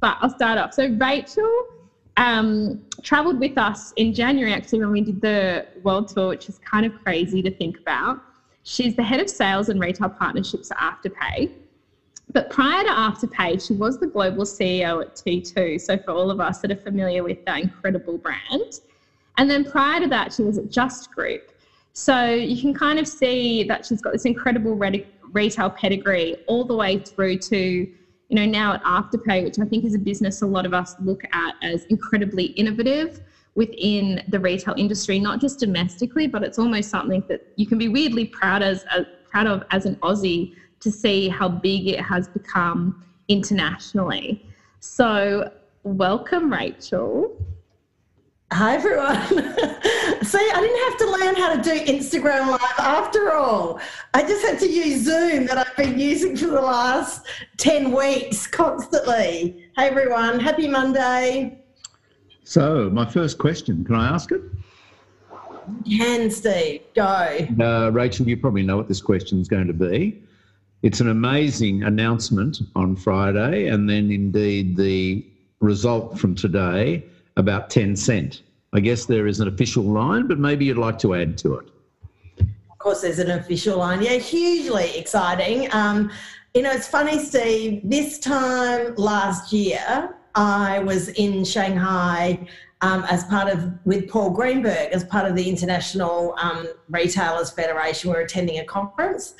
but I'll start off. So Rachel um, traveled with us in January, actually, when we did the world tour, which is kind of crazy to think about. She's the head of sales and retail partnerships at Afterpay. But prior to Afterpay, she was the global CEO at T2. So, for all of us that are familiar with that incredible brand. And then prior to that, she was at Just Group. So, you can kind of see that she's got this incredible retail pedigree all the way through to, you know, now at Afterpay, which I think is a business a lot of us look at as incredibly innovative within the retail industry, not just domestically, but it's almost something that you can be weirdly proud as, as proud of as an Aussie to see how big it has become internationally. So, welcome, Rachel. Hi, everyone. See, I didn't have to learn how to do Instagram Live after all. I just had to use Zoom that I've been using for the last 10 weeks constantly. Hey, everyone. Happy Monday. So, my first question can I ask it? Can, Steve. Go. Uh, Rachel, you probably know what this question is going to be. It's an amazing announcement on Friday, and then indeed the result from today about Tencent. I guess there is an official line, but maybe you'd like to add to it. Of course, there's an official line. Yeah, hugely exciting. Um, you know, it's funny, Steve. This time last year, I was in Shanghai um, as part of with Paul Greenberg as part of the International um, Retailers Federation. We we're attending a conference,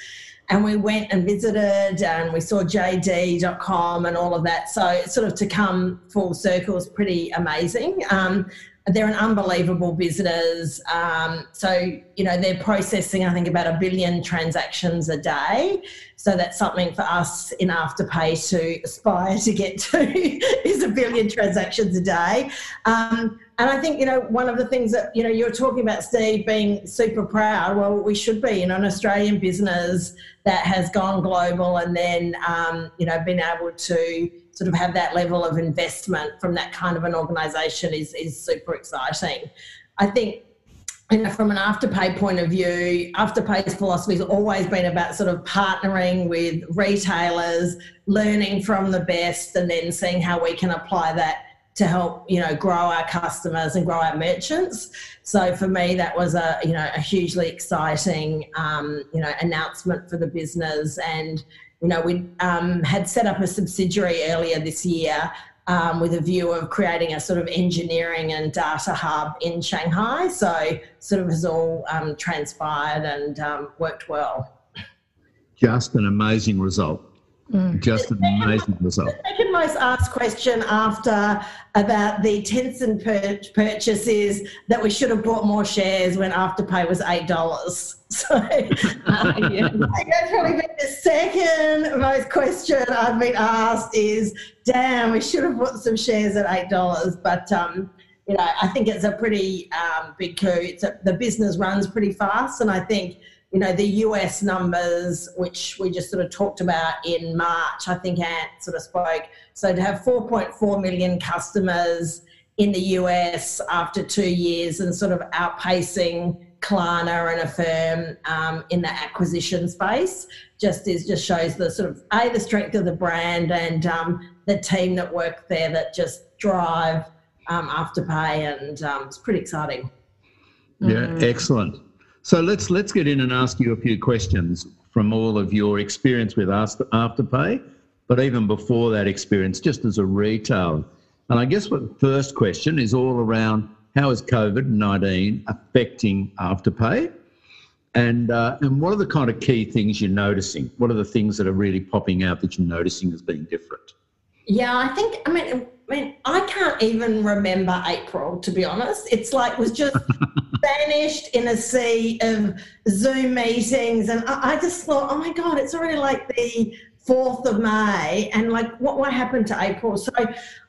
and we went and visited and we saw JD.com and all of that. So, sort of to come full circle is pretty amazing. Um, they're an unbelievable business. Um, so, you know, they're processing, I think, about a billion transactions a day. So that's something for us in Afterpay to aspire to get to is a billion transactions a day. Um, and I think, you know, one of the things that, you know, you're talking about, Steve, being super proud. Well, we should be, you know, an Australian business that has gone global and then, um, you know, been able to sort of have that level of investment from that kind of an organisation is, is super exciting. I think you know, from an afterpay point of view, afterpay's philosophy has always been about sort of partnering with retailers, learning from the best, and then seeing how we can apply that to help you know grow our customers and grow our merchants. So for me, that was a you know a hugely exciting um, you know announcement for the business, and you know we um, had set up a subsidiary earlier this year. Um, with a view of creating a sort of engineering and data hub in Shanghai. So, sort of has all um, transpired and um, worked well. Just an amazing result. Mm. Just amazing result. The second most asked question after about the Tencent pur- purchase is that we should have bought more shares when Afterpay was eight dollars. So uh, yeah. that's probably been the second most question I've been asked is, "Damn, we should have bought some shares at eight dollars." But um, you know, I think it's a pretty um, big coup. It's a, the business runs pretty fast, and I think you know, the US numbers, which we just sort of talked about in March, I think Ant sort of spoke. So to have 4.4 million customers in the US after two years and sort of outpacing Klarna and Affirm um, in the acquisition space just is just shows the sort of a the strength of the brand and um, the team that work there that just drive um, Afterpay and um, it's pretty exciting. Yeah, mm. excellent. So let's let's get in and ask you a few questions from all of your experience with Afterpay, but even before that experience, just as a retailer. And I guess what the first question is all around how is COVID nineteen affecting Afterpay, and uh, and what are the kind of key things you're noticing? What are the things that are really popping out that you're noticing as being different? Yeah, I think I mean I mean I can't even remember April to be honest. It's like it was just vanished in a sea of Zoom meetings. And I, I just thought, oh my God, it's already like the 4th of May. And like, what, what happened to April? So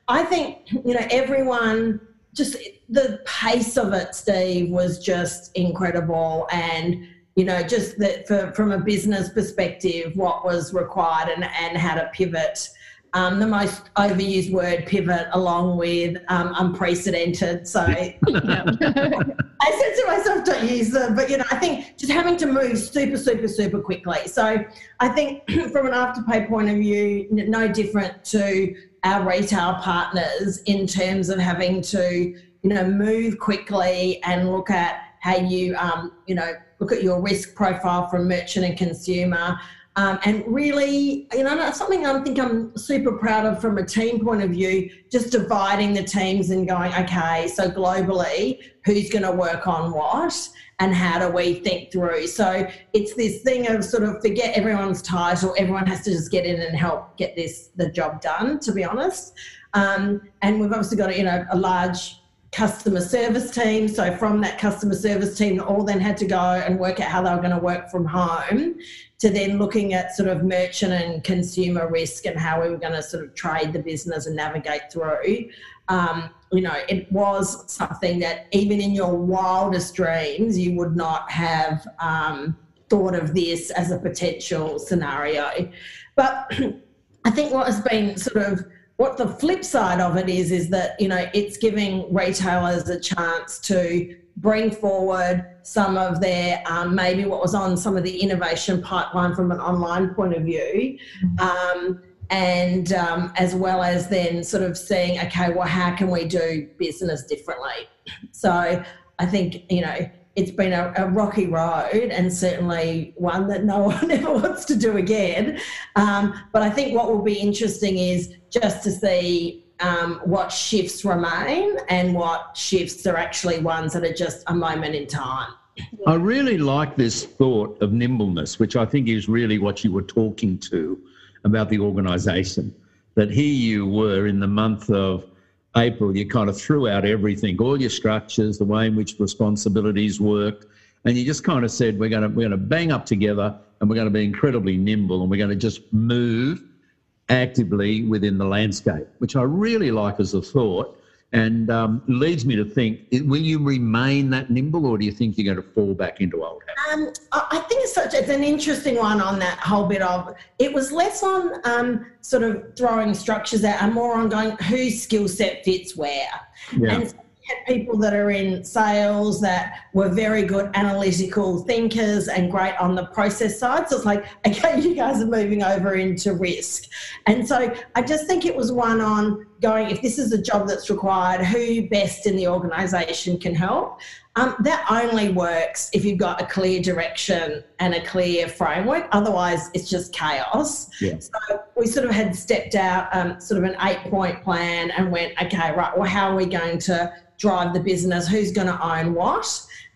I think, you know, everyone just the pace of it, Steve, was just incredible. And, you know, just that for, from a business perspective, what was required and, and how to pivot um, the most overused word pivot along with um, unprecedented. So I said to myself, don't use them. But, you know, I think just having to move super, super, super quickly. So I think from an afterpay point of view, no different to our retail partners in terms of having to, you know, move quickly and look at how you, um, you know, look at your risk profile from merchant and consumer. Um, and really, you know, something I think I'm super proud of from a team point of view, just dividing the teams and going, okay, so globally, who's going to work on what? and how do we think through? So it's this thing of sort of forget everyone's title, everyone has to just get in and help get this the job done. To be honest, um, and we've obviously got you know a large customer service team. So from that customer service team, all then had to go and work out how they were going to work from home to then looking at sort of merchant and consumer risk and how we were going to sort of trade the business and navigate through. Um, you know, it was something that even in your wildest dreams, you would not have um, thought of this as a potential scenario. But I think what has been sort of what the flip side of it is is that you know it's giving retailers a chance to bring forward some of their um, maybe what was on some of the innovation pipeline from an online point of view mm-hmm. um, and um, as well as then sort of seeing okay well how can we do business differently so i think you know it's been a, a, rocky road and certainly one that no one ever wants to do again. Um, but I think what will be interesting is just to see um, what shifts remain and what shifts are actually ones that are just a moment in time. I really like this thought of nimbleness, which I think is really what you were talking to about the organisation. That here you were in the month of April, you kind of threw out everything, all your structures, the way in which responsibilities worked, and you just kind of said, we're going to we're going to bang up together, and we're going to be incredibly nimble, and we're going to just move actively within the landscape, which I really like as a thought and um, leads me to think will you remain that nimble or do you think you're going to fall back into old habits um, i think it's such it's an interesting one on that whole bit of it was less on um, sort of throwing structures out and more on going whose skill set fits where yeah. and had people that are in sales that were very good analytical thinkers and great on the process side. So it's like, okay, you guys are moving over into risk. And so I just think it was one on going, if this is a job that's required, who best in the organisation can help? Um, that only works if you've got a clear direction and a clear framework. Otherwise, it's just chaos. Yeah. So we sort of had stepped out um, sort of an eight point plan and went, okay, right, well, how are we going to drive the business, who's going to own what,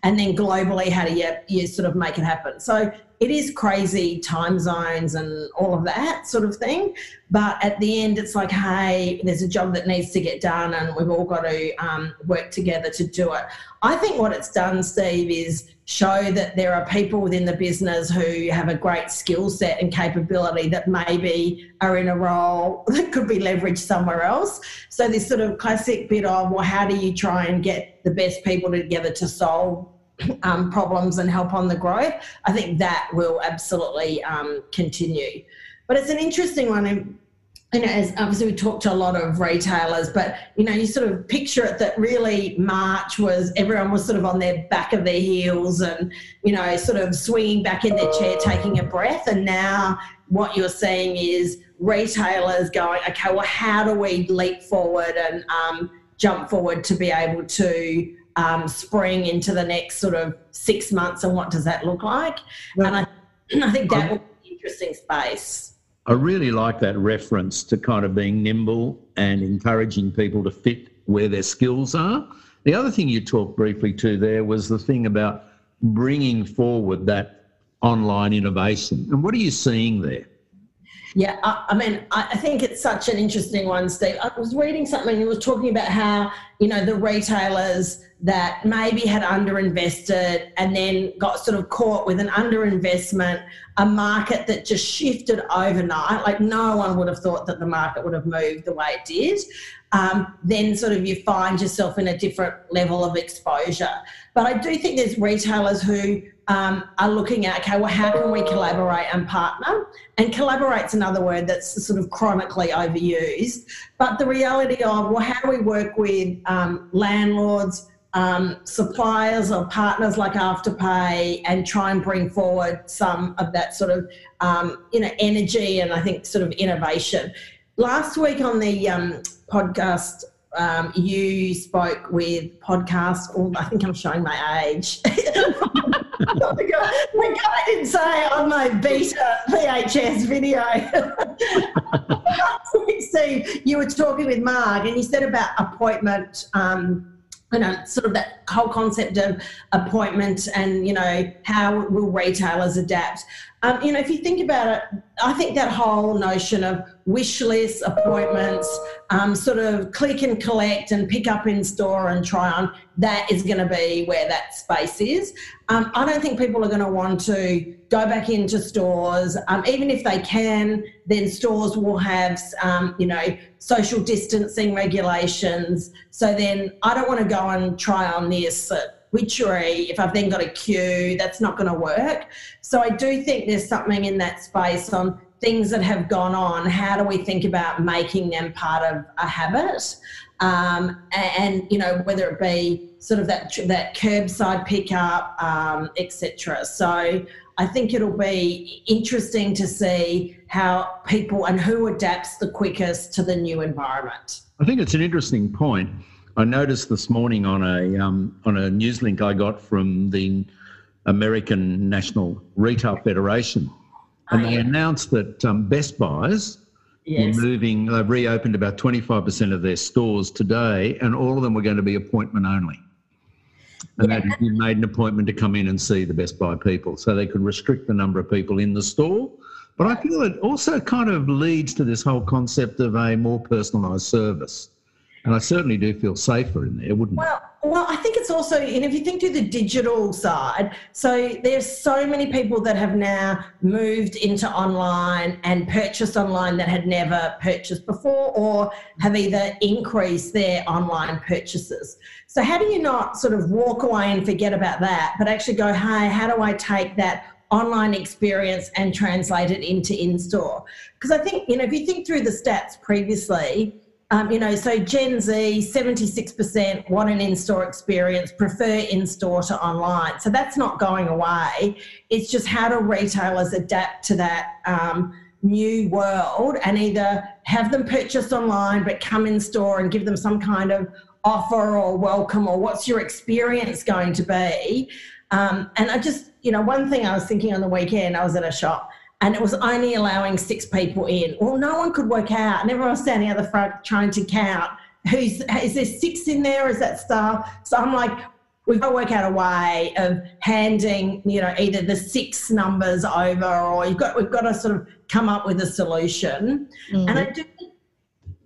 and then globally, how do you, you sort of make it happen? So it is crazy time zones and all of that sort of thing. But at the end, it's like, hey, there's a job that needs to get done, and we've all got to um, work together to do it. I think what it's done, Steve, is show that there are people within the business who have a great skill set and capability that maybe are in a role that could be leveraged somewhere else. So, this sort of classic bit of, well, how do you try and get the best people together to solve um, problems and help on the growth? I think that will absolutely um, continue. But it's an interesting one you know, as obviously we talked to a lot of retailers, but you know, you sort of picture it that really March was everyone was sort of on their back of their heels and you know, sort of swinging back in their chair, taking a breath. And now what you're seeing is retailers going, okay, well, how do we leap forward and um, jump forward to be able to um, spring into the next sort of six months, and what does that look like? And I, I think that will be an interesting space. I really like that reference to kind of being nimble and encouraging people to fit where their skills are. The other thing you talked briefly to there was the thing about bringing forward that online innovation. And what are you seeing there? Yeah, I, I, mean, I think it's such an interesting one, Steve. I was reading something, you was talking about how, you know, the retailers that maybe had underinvested and then got sort of caught with an underinvestment, a market that just shifted overnight. Like no one would have thought that the market would have moved the way it did. Um, then sort of you find yourself in a different level of exposure. But I do think there's retailers who um, are looking at okay, well, how can we collaborate and partner? And collaborate's another word that's sort of chronically overused. But the reality of well, how do we work with um, landlords? Um, suppliers or partners like Afterpay and try and bring forward some of that sort of um, you know energy and I think sort of innovation last week on the um, podcast, um, you spoke with podcast. Oh, I think I'm showing my age. the guy didn't say on my beta VHS video. Steve, you were talking with Mark, and you said about appointment. Um, you know, sort of that whole concept of appointment and, you know, how will retailers adapt? Um, you know, if you think about it, I think that whole notion of wish lists, appointments, um, sort of click and collect and pick up in store and try on, that is going to be where that space is. Um, I don't think people are going to want to go back into stores. Um, even if they can, then stores will have, um, you know, social distancing regulations. So then I don't want to go and try on this witchery if I've then got a queue, that's not going to work. So I do think there's something in that space on things that have gone on. How do we think about making them part of a habit? Um, and, you know whether it be sort of that that curbside pickup, um, etc. So I think it'll be interesting to see how people and who adapts the quickest to the new environment. I think it's an interesting point. I noticed this morning on a um, on a news link I got from the American National Retail Federation, and oh, yeah. they announced that um, Best Buys yes. were moving. They've reopened about twenty five percent of their stores today, and all of them were going to be appointment only. And yeah. they made an appointment to come in and see the Best Buy people, so they could restrict the number of people in the store. But I feel it also kind of leads to this whole concept of a more personalised service. And I certainly do feel safer in there, wouldn't well, Well, I think it's also, and if you think to the digital side, so there's so many people that have now moved into online and purchased online that had never purchased before or have either increased their online purchases. So, how do you not sort of walk away and forget about that, but actually go, hey, how do I take that online experience and translate it into in store? Because I think, you know, if you think through the stats previously, um, you know, so Gen Z, 76% want an in store experience, prefer in store to online. So that's not going away. It's just how do retailers adapt to that um, new world and either have them purchase online but come in store and give them some kind of offer or welcome or what's your experience going to be. Um, and I just, you know, one thing I was thinking on the weekend, I was at a shop and it was only allowing six people in. Well, no one could work out, and everyone was standing at the front trying to count. Who's is there six in there? Is that stuff? So I'm like, we've got to work out a way of handing, you know, either the six numbers over, or you've got we've got to sort of come up with a solution. Mm-hmm. And I do.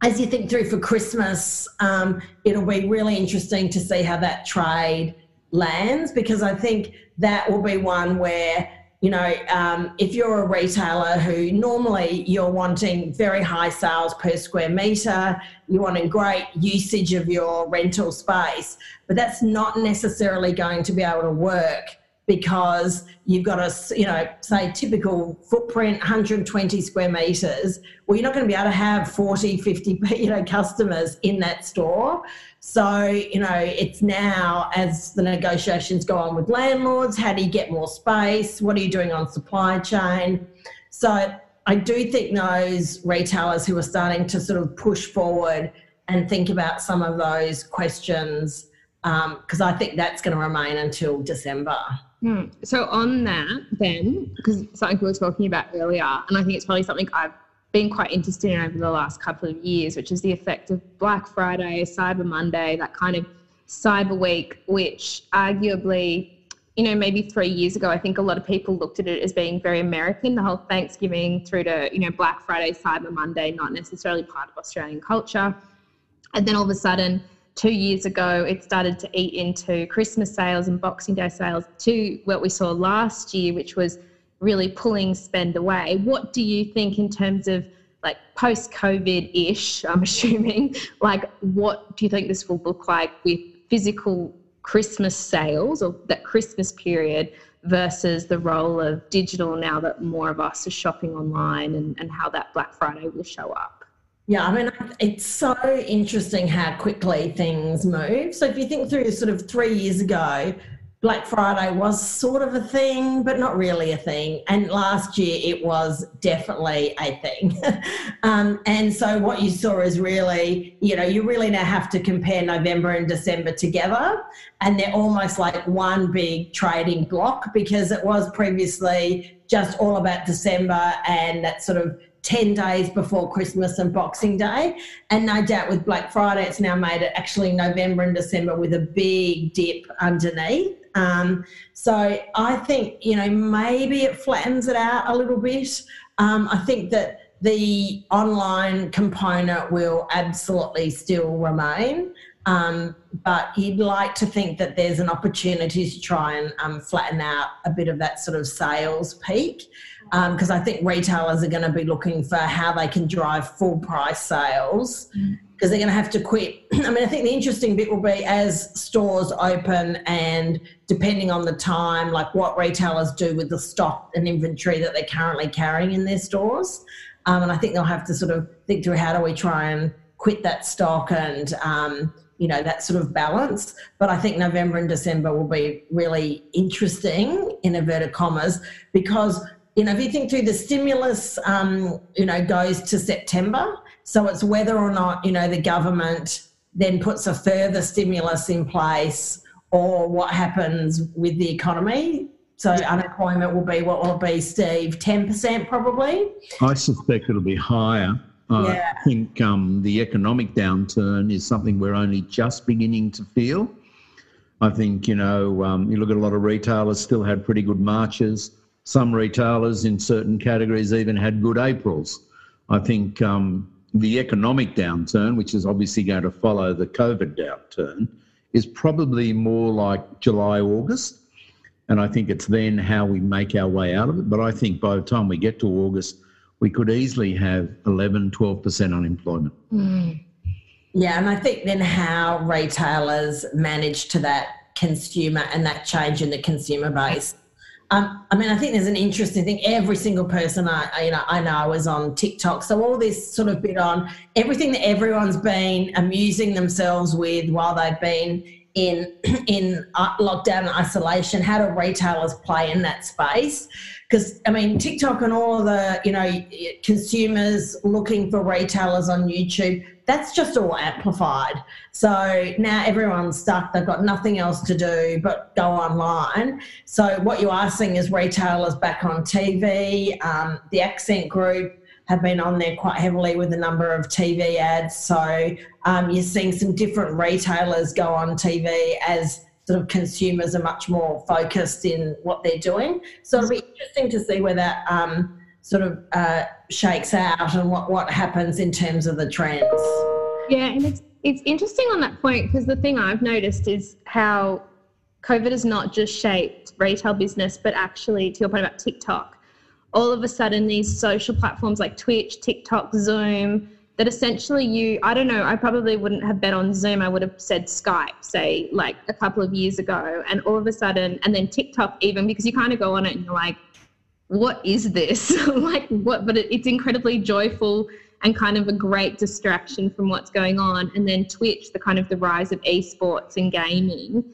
As you think through for Christmas, um, it'll be really interesting to see how that trade lands because I think that will be one where you know, um, if you're a retailer who normally you're wanting very high sales per square metre, you're wanting great usage of your rental space, but that's not necessarily going to be able to work because you've got a, you know, say typical footprint, 120 square metres. Well, you're not going to be able to have 40, 50, you know, customers in that store. So, you know, it's now as the negotiations go on with landlords, how do you get more space? What are you doing on supply chain? So, I do think those retailers who are starting to sort of push forward and think about some of those questions, because um, I think that's going to remain until December. Hmm. So, on that, then, because something we were talking about earlier, and I think it's probably something I've been quite interested in over the last couple of years, which is the effect of Black Friday, Cyber Monday, that kind of Cyber Week, which arguably, you know, maybe three years ago, I think a lot of people looked at it as being very American, the whole Thanksgiving through to, you know, Black Friday, Cyber Monday, not necessarily part of Australian culture. And then all of a sudden, two years ago, it started to eat into Christmas sales and Boxing Day sales to what we saw last year, which was really pulling spend away. What do you think in terms of like post COVID ish, I'm assuming, like what do you think this will look like with physical Christmas sales or that Christmas period versus the role of digital now that more of us are shopping online and, and how that Black Friday will show up? Yeah, I mean, it's so interesting how quickly things move. So if you think through sort of three years ago, Black Friday was sort of a thing, but not really a thing. And last year it was definitely a thing. um, and so what you saw is really, you know, you really now have to compare November and December together. And they're almost like one big trading block because it was previously just all about December and that sort of 10 days before Christmas and Boxing Day. And no doubt with Black Friday, it's now made it actually November and December with a big dip underneath. Um, so I think, you know, maybe it flattens it out a little bit. Um, I think that the online component will absolutely still remain. Um, but you'd like to think that there's an opportunity to try and um, flatten out a bit of that sort of sales peak because um, I think retailers are going to be looking for how they can drive full price sales because mm. they're going to have to quit. I mean, I think the interesting bit will be as stores open and depending on the time, like what retailers do with the stock and inventory that they're currently carrying in their stores. Um, and I think they'll have to sort of think through how do we try and quit that stock and um, you know that sort of balance but i think november and december will be really interesting in inverted commas because you know, if you think through the stimulus, um, you know, goes to September. So it's whether or not, you know, the government then puts a further stimulus in place or what happens with the economy. So unemployment will be what will it be, Steve? 10% probably? I suspect it'll be higher. Yeah. I think um, the economic downturn is something we're only just beginning to feel. I think, you know, um, you look at a lot of retailers still had pretty good marches. Some retailers in certain categories even had good Aprils. I think um, the economic downturn, which is obviously going to follow the COVID downturn, is probably more like July, August. And I think it's then how we make our way out of it. But I think by the time we get to August, we could easily have 11, 12% unemployment. Mm. Yeah, and I think then how retailers manage to that consumer and that change in the consumer base um, I mean, I think there's an interesting thing. Every single person I, I, you know, I know is on TikTok. So all this sort of bit on everything that everyone's been amusing themselves with while they've been in in uh, lockdown and isolation. How do retailers play in that space? Because I mean, TikTok and all the you know consumers looking for retailers on YouTube that's just all amplified. So now everyone's stuck. They've got nothing else to do but go online. So what you are seeing is retailers back on TV. Um, the Accent Group have been on there quite heavily with a number of TV ads. So um, you're seeing some different retailers go on TV as sort of consumers are much more focused in what they're doing. So it'll be interesting to see where that um, sort of uh, shakes out and what, what happens in terms of the trends. Yeah, and it's it's interesting on that point because the thing I've noticed is how COVID has not just shaped retail business, but actually, to your point about TikTok, all of a sudden these social platforms like Twitch, TikTok, Zoom, that essentially you, I don't know, I probably wouldn't have bet on Zoom. I would have said Skype, say like a couple of years ago. And all of a sudden, and then TikTok even, because you kind of go on it and you're like, what is this? like what? But it, it's incredibly joyful and kind of a great distraction from what's going on. And then Twitch, the kind of the rise of esports and gaming.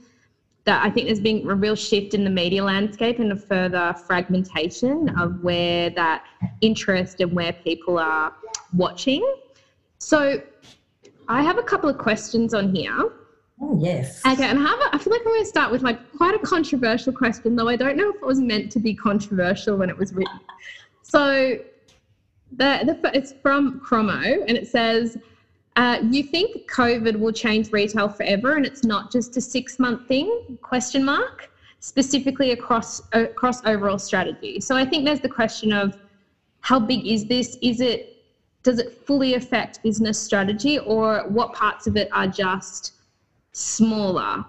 That I think there's been a real shift in the media landscape and a further fragmentation of where that interest and where people are watching. So I have a couple of questions on here. Oh, yes. Okay, and have a, I feel like I'm going to start with like quite a controversial question, though I don't know if it was meant to be controversial when it was written. So, the, the it's from Chromo, and it says, uh, "You think COVID will change retail forever, and it's not just a six month thing?" Question mark. Specifically across across overall strategy. So I think there's the question of how big is this? Is it does it fully affect business strategy, or what parts of it are just smaller?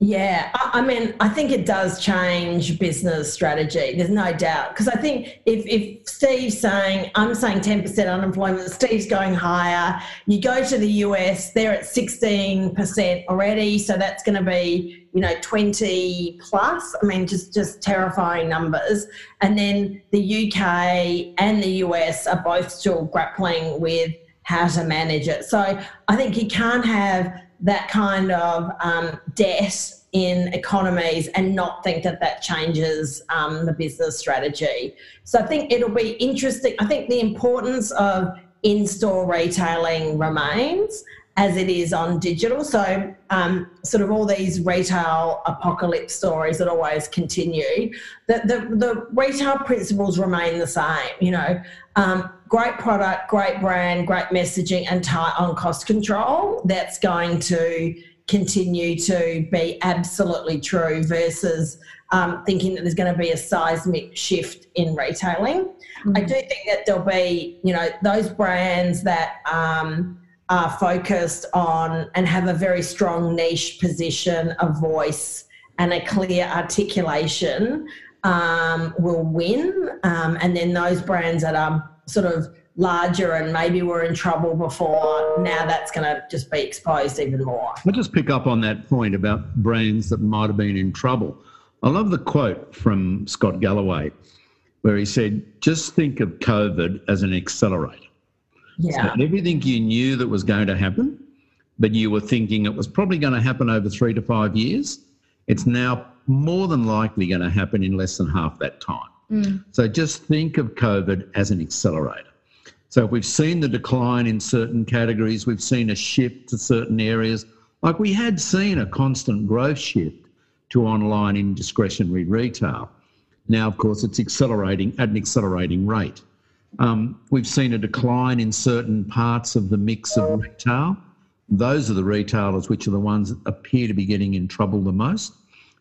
Yeah, I mean, I think it does change business strategy. There's no doubt. Because I think if, if Steve's saying, I'm saying 10% unemployment, Steve's going higher, you go to the US, they're at 16% already. So that's going to be, you know, 20 plus. I mean, just, just terrifying numbers. And then the UK and the US are both still grappling with how to manage it. So I think you can't have that kind of um, debt in economies and not think that that changes um, the business strategy. So I think it'll be interesting. I think the importance of in store retailing remains as it is on digital. So, um, sort of all these retail apocalypse stories that always continue, the, the, the retail principles remain the same. You know, um, great product, great brand, great messaging, and tight on cost control. That's going to continue to be absolutely true versus um, thinking that there's going to be a seismic shift in retailing. Mm-hmm. I do think that there'll be, you know, those brands that um, are focused on and have a very strong niche position, a voice, and a clear articulation um, will win. Um, and then those brands that are sort of larger and maybe were in trouble before, now that's going to just be exposed even more. I'll just pick up on that point about brands that might have been in trouble. I love the quote from Scott Galloway where he said, just think of COVID as an accelerator. Yeah. So everything you knew that was going to happen, but you were thinking it was probably going to happen over three to five years, it's now more than likely going to happen in less than half that time. Mm. So just think of COVID as an accelerator. So we've seen the decline in certain categories, we've seen a shift to certain areas. Like we had seen a constant growth shift to online in discretionary retail. Now, of course, it's accelerating at an accelerating rate. Um, we've seen a decline in certain parts of the mix of retail. Those are the retailers which are the ones that appear to be getting in trouble the most.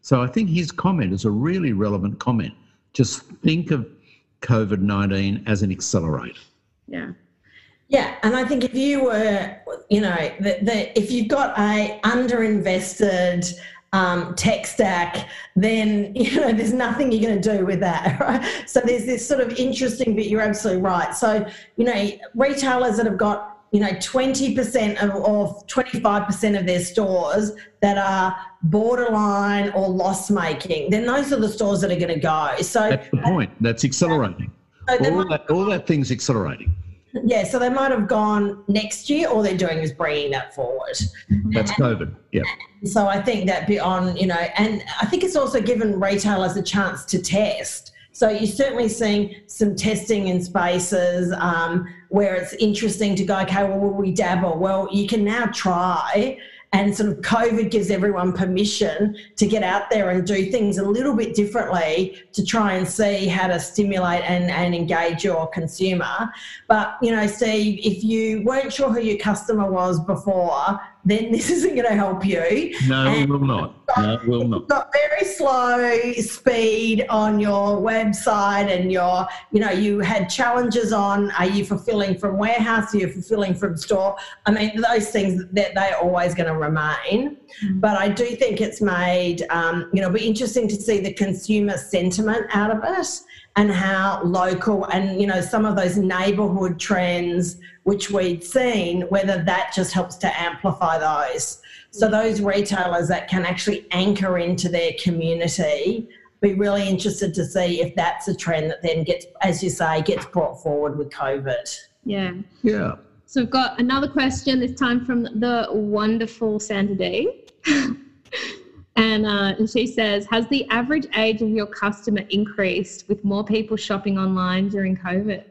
So I think his comment is a really relevant comment. Just think of COVID 19 as an accelerator. Yeah. Yeah, and I think if you were, you know, the, the, if you've got a underinvested um, tech stack, then you know there's nothing you're going to do with that, right? So there's this sort of interesting bit. You're absolutely right. So you know, retailers that have got you know 20% of, or 25% of their stores that are borderline or loss making, then those are the stores that are going to go. So that's the point. That's accelerating. So all that, all that thing's accelerating. Yeah, so they might have gone next year. All they're doing is bringing that forward. That's and, COVID. Yeah. So I think that beyond, you know, and I think it's also given retailers a chance to test. So you're certainly seeing some testing in spaces um, where it's interesting to go, okay, well, will we dabble? Well, you can now try and sort of COVID gives everyone permission to get out there and do things a little bit differently to try and see how to stimulate and, and engage your consumer. But, you know, Steve, if you weren't sure who your customer was before, then this isn't going to help you. No, and it will not. No, it will not. Got very slow speed on your website, and your, you know, you had challenges on: are you fulfilling from warehouse? Are you fulfilling from store? I mean, those things that they're always going to remain. Mm-hmm. But I do think it's made, um, you know, be interesting to see the consumer sentiment out of it and how local and you know some of those neighborhood trends which we'd seen whether that just helps to amplify those. So those retailers that can actually anchor into their community be really interested to see if that's a trend that then gets as you say gets brought forward with covid. Yeah. Yeah. So we've got another question this time from the wonderful sandra d And, uh, and she says, Has the average age of your customer increased with more people shopping online during COVID?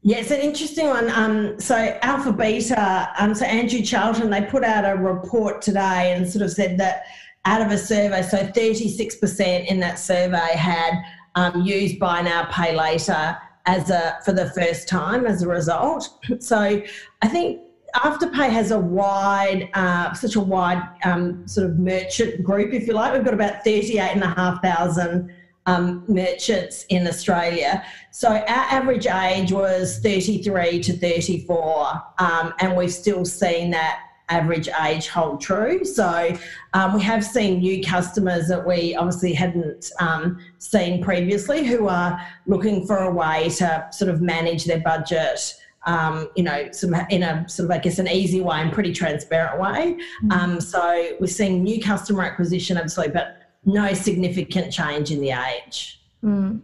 Yeah, it's an interesting one. Um, so Alpha Beta, um, so Andrew Charlton, they put out a report today and sort of said that out of a survey, so 36% in that survey had um, used buy now, pay later as a for the first time as a result. So I think Afterpay has a wide, uh, such a wide um, sort of merchant group, if you like. We've got about 38,500 um, merchants in Australia. So our average age was 33 to 34, um, and we've still seen that average age hold true. So um, we have seen new customers that we obviously hadn't um, seen previously who are looking for a way to sort of manage their budget um, you know, some in a sort of, I guess, an easy way and pretty transparent way. Mm-hmm. Um, so we're seeing new customer acquisition, absolutely, but no significant change in the age. Mm.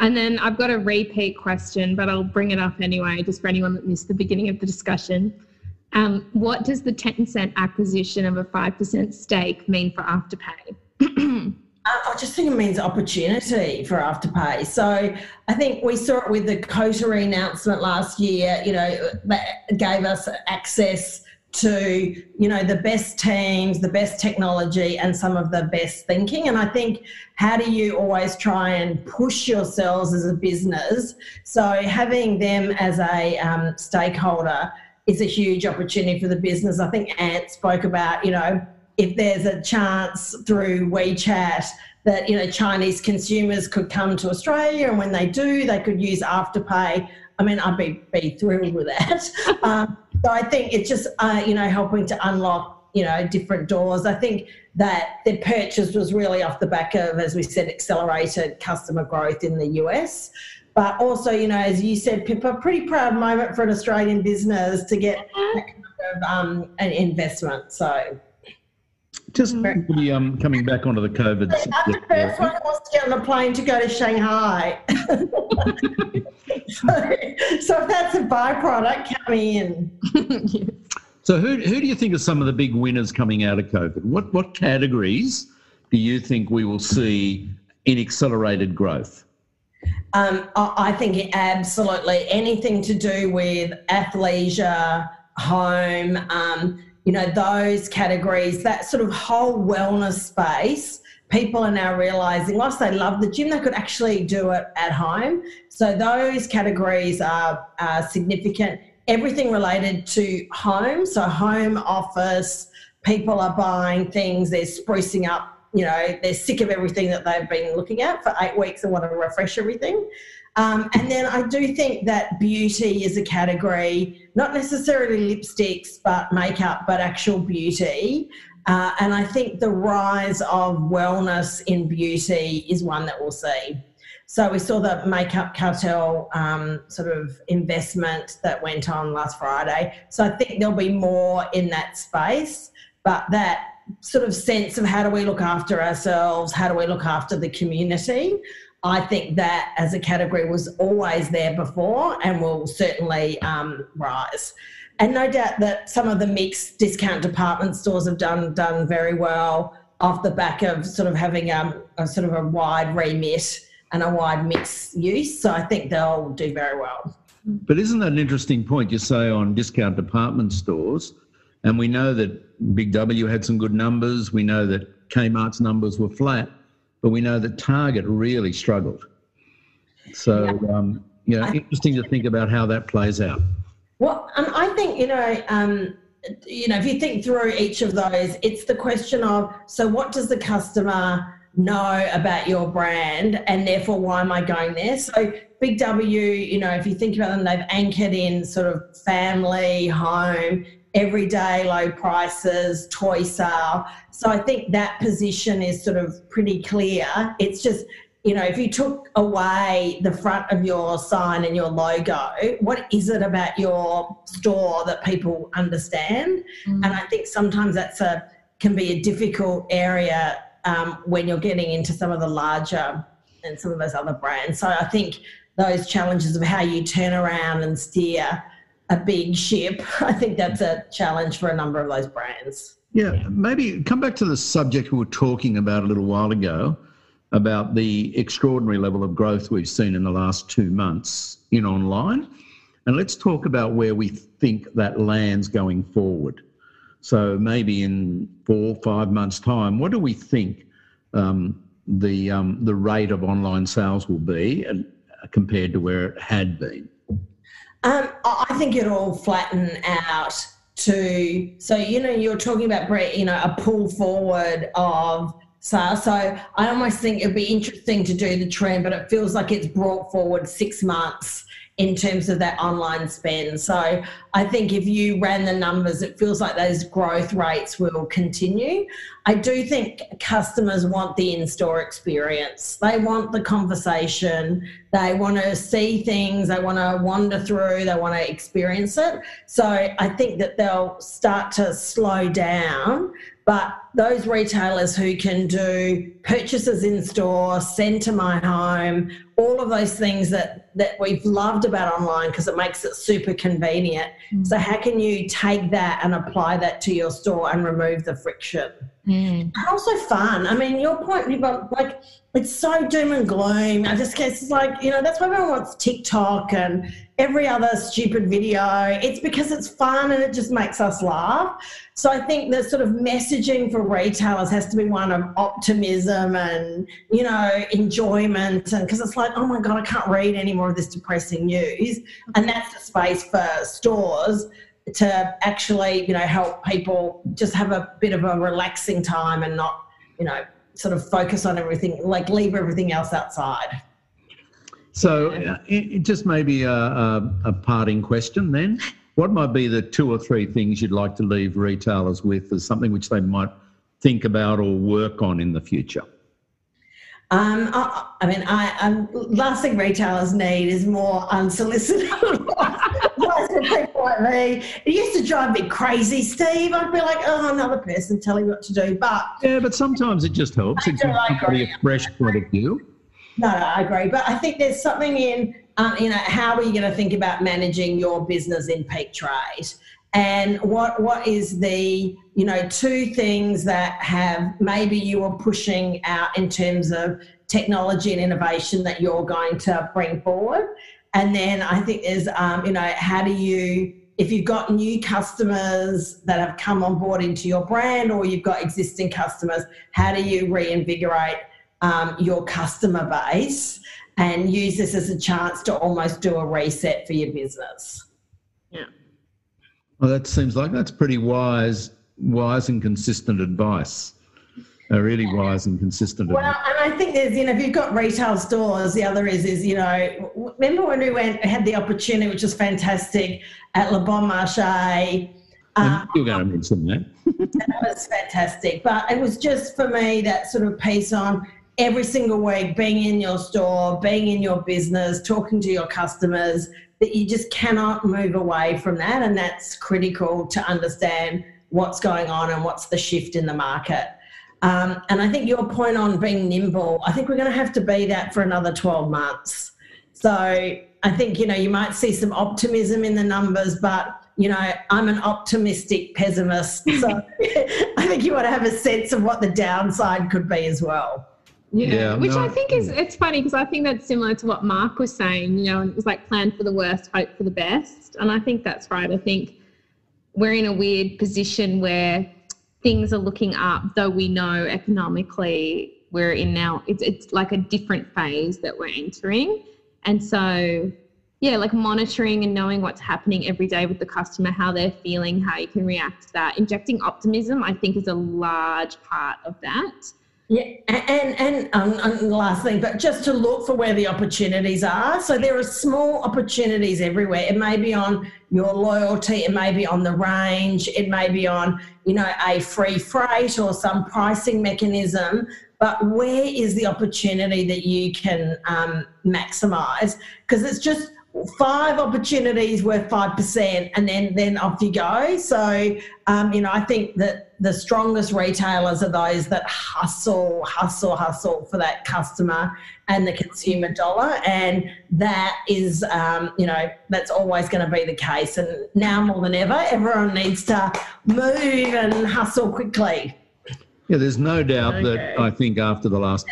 And then I've got a repeat question, but I'll bring it up anyway, just for anyone that missed the beginning of the discussion. Um, what does the 10% acquisition of a 5% stake mean for Afterpay? I just think it means opportunity for Afterpay. So I think we saw it with the Coatue announcement last year, you know, that gave us access to, you know, the best teams, the best technology, and some of the best thinking. And I think how do you always try and push yourselves as a business? So having them as a um, stakeholder is a huge opportunity for the business. I think Ant spoke about, you know, if there's a chance through WeChat that you know Chinese consumers could come to Australia, and when they do, they could use Afterpay. I mean, I'd be, be thrilled with that. um, so I think it's just uh, you know helping to unlock you know different doors. I think that the purchase was really off the back of, as we said, accelerated customer growth in the US. But also, you know, as you said, Pippa, pretty proud moment for an Australian business to get that kind of um, an investment. So just quickly, um, coming back onto the COVID That's the first one wants to get on a plane to go to Shanghai. so, so if that's a byproduct coming in. So who, who do you think are some of the big winners coming out of COVID? What, what categories do you think we will see in accelerated growth? Um, I think absolutely anything to do with athleisure, home, um, you know, those categories, that sort of whole wellness space, people are now realizing whilst they love the gym, they could actually do it at home. So those categories are, are significant. Everything related to home, so home office, people are buying things, they're sprucing up, you know, they're sick of everything that they've been looking at for eight weeks and want to refresh everything. Um, and then I do think that beauty is a category, not necessarily lipsticks, but makeup, but actual beauty. Uh, and I think the rise of wellness in beauty is one that we'll see. So we saw the makeup cartel um, sort of investment that went on last Friday. So I think there'll be more in that space, but that sort of sense of how do we look after ourselves, how do we look after the community, I think that as a category was always there before and will certainly um, rise. And no doubt that some of the mixed discount department stores have done done very well off the back of sort of having um, a sort of a wide remit and a wide mix use. So I think they'll do very well. But isn't that an interesting point you say on discount department stores? And we know that Big W had some good numbers. We know that Kmart's numbers were flat but we know that Target really struggled. So, yeah. um, you know, interesting to think about how that plays out. Well, um, I think you know, um, you know, if you think through each of those, it's the question of so what does the customer know about your brand, and therefore why am I going there? So, Big W, you know, if you think about them, they've anchored in sort of family, home, everyday low prices, toy sale. So I think that position is sort of pretty clear. It's just, you know, if you took away the front of your sign and your logo, what is it about your store that people understand? Mm. And I think sometimes that's a can be a difficult area um, when you're getting into some of the larger and some of those other brands. So I think those challenges of how you turn around and steer a big ship. I think that's a challenge for a number of those brands. Yeah, maybe come back to the subject we were talking about a little while ago about the extraordinary level of growth we've seen in the last two months in online. And let's talk about where we think that lands going forward. So maybe in four, five months' time, what do we think um, the um, the rate of online sales will be uh, compared to where it had been? Um, I think it'll flatten out to so you know you're talking about you know a pull forward of sales. So I almost think it'd be interesting to do the trend, but it feels like it's brought forward six months in terms of that online spend. So I think if you ran the numbers, it feels like those growth rates will continue. I do think customers want the in store experience, they want the conversation, they want to see things, they want to wander through, they want to experience it. So I think that they'll start to slow down But those retailers who can do purchases in store, send to my home, all of those things that, that we've loved about online because it makes it super convenient. Mm. So, how can you take that and apply that to your store and remove the friction? Mm. And also fun. I mean, your point, got like, it's so doom and gloom. I just guess it's like, you know, that's why everyone wants TikTok and every other stupid video. It's because it's fun and it just makes us laugh. So I think the sort of messaging for retailers has to be one of optimism and, you know, enjoyment. And because it's like, oh my God, I can't read any more of this depressing news. And that's the space for stores to actually, you know, help people just have a bit of a relaxing time and not, you know, sort of focus on everything, like leave everything else outside. So, uh, it, just maybe a, a, a, parting question then. What might be the two or three things you'd like to leave retailers with as something which they might think about or work on in the future? Um, I, I, mean, I, um, last thing retailers need is more unsolicited advice from people like me. It used to drive me crazy, Steve. I'd be like, oh, another person telling me what to do. But yeah, but sometimes it just helps. It gives somebody a fresh point of view. No, no, I agree. But I think there's something in, um, you know, how are you going to think about managing your business in peak trade? And what what is the, you know, two things that have maybe you are pushing out in terms of technology and innovation that you're going to bring forward? And then I think there's, um, you know, how do you if you've got new customers that have come on board into your brand or you've got existing customers, how do you reinvigorate um, your customer base and use this as a chance to almost do a reset for your business. Yeah. Well, that seems like that's pretty wise, wise and consistent advice. A really wise and consistent. Advice. Well, and I think there's, you know, if you've got retail stores, the other is, is you know, remember when we went had the opportunity, which was fantastic, at Le Bon Marché. Um, you're going to mention that. that was fantastic, but it was just for me that sort of piece on every single week being in your store, being in your business, talking to your customers, that you just cannot move away from that. And that's critical to understand what's going on and what's the shift in the market. Um, and I think your point on being nimble, I think we're going to have to be that for another 12 months. So I think, you know, you might see some optimism in the numbers, but you know, I'm an optimistic pessimist. So I think you want to have a sense of what the downside could be as well. Yeah, yeah which no, I think is it's funny because I think that's similar to what Mark was saying. You know, and it was like plan for the worst, hope for the best, and I think that's right. I think we're in a weird position where things are looking up, though we know economically we're in now. It's it's like a different phase that we're entering, and so yeah, like monitoring and knowing what's happening every day with the customer, how they're feeling, how you can react to that. Injecting optimism, I think, is a large part of that. Yeah, and and, um, and last thing, but just to look for where the opportunities are. So there are small opportunities everywhere. It may be on your loyalty, it may be on the range, it may be on you know a free freight or some pricing mechanism. But where is the opportunity that you can um, maximise? Because it's just five opportunities worth five percent, and then then off you go. So um, you know, I think that the strongest retailers are those that hustle, hustle, hustle for that customer and the consumer dollar, and that is um, you know that's always going to be the case. And now more than ever, everyone needs to move and hustle quickly. Yeah, there's no doubt okay. that I think after the last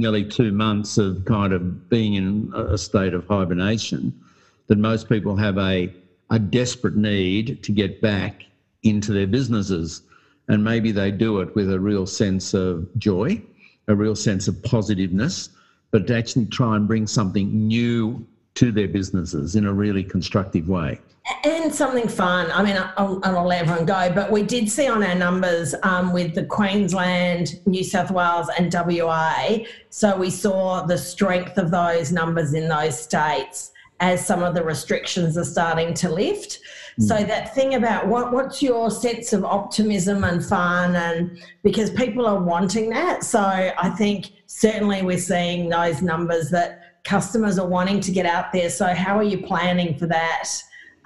nearly two months of kind of being in a state of hibernation, that most people have a, a desperate need to get back into their businesses. And maybe they do it with a real sense of joy, a real sense of positiveness, but to actually try and bring something new to their businesses in a really constructive way and something fun. I mean, I'll, I'll, let everyone go, but we did see on our numbers um, with the Queensland, New South Wales, and WA. So we saw the strength of those numbers in those states as some of the restrictions are starting to lift. Mm. So that thing about what what's your sense of optimism and fun, and because people are wanting that. So I think certainly we're seeing those numbers that customers are wanting to get out there. So how are you planning for that?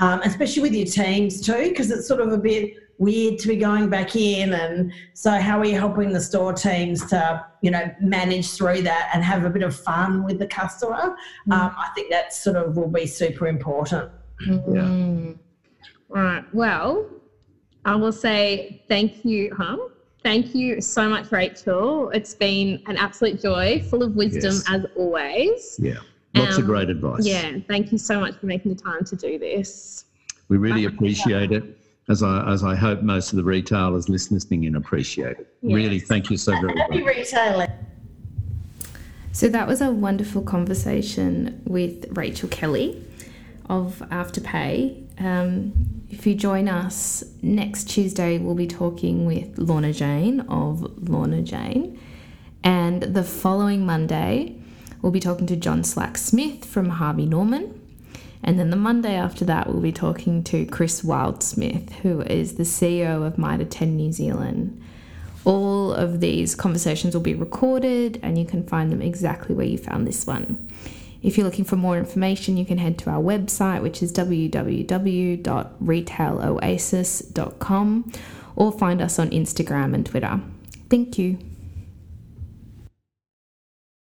Um, especially with your teams too, because it's sort of a bit weird to be going back in and so how are you helping the store teams to you know manage through that and have a bit of fun with the customer mm. um, i think that sort of will be super important mm. yeah. right well i will say thank you huh thank you so much rachel it's been an absolute joy full of wisdom yes. as always yeah lots um, of great advice yeah thank you so much for making the time to do this we really appreciate it as I as I hope most of the retailers listening in appreciate it. Yes. Really, thank you so very much. Happy retailing. So that was a wonderful conversation with Rachel Kelly of Afterpay. Um, if you join us next Tuesday, we'll be talking with Lorna Jane of Lorna Jane. And the following Monday, we'll be talking to John Slack Smith from Harvey Norman. And then the Monday after that, we'll be talking to Chris Wildsmith, who is the CEO of Mitre 10 New Zealand. All of these conversations will be recorded and you can find them exactly where you found this one. If you're looking for more information, you can head to our website, which is www.retailoasis.com, or find us on Instagram and Twitter. Thank you.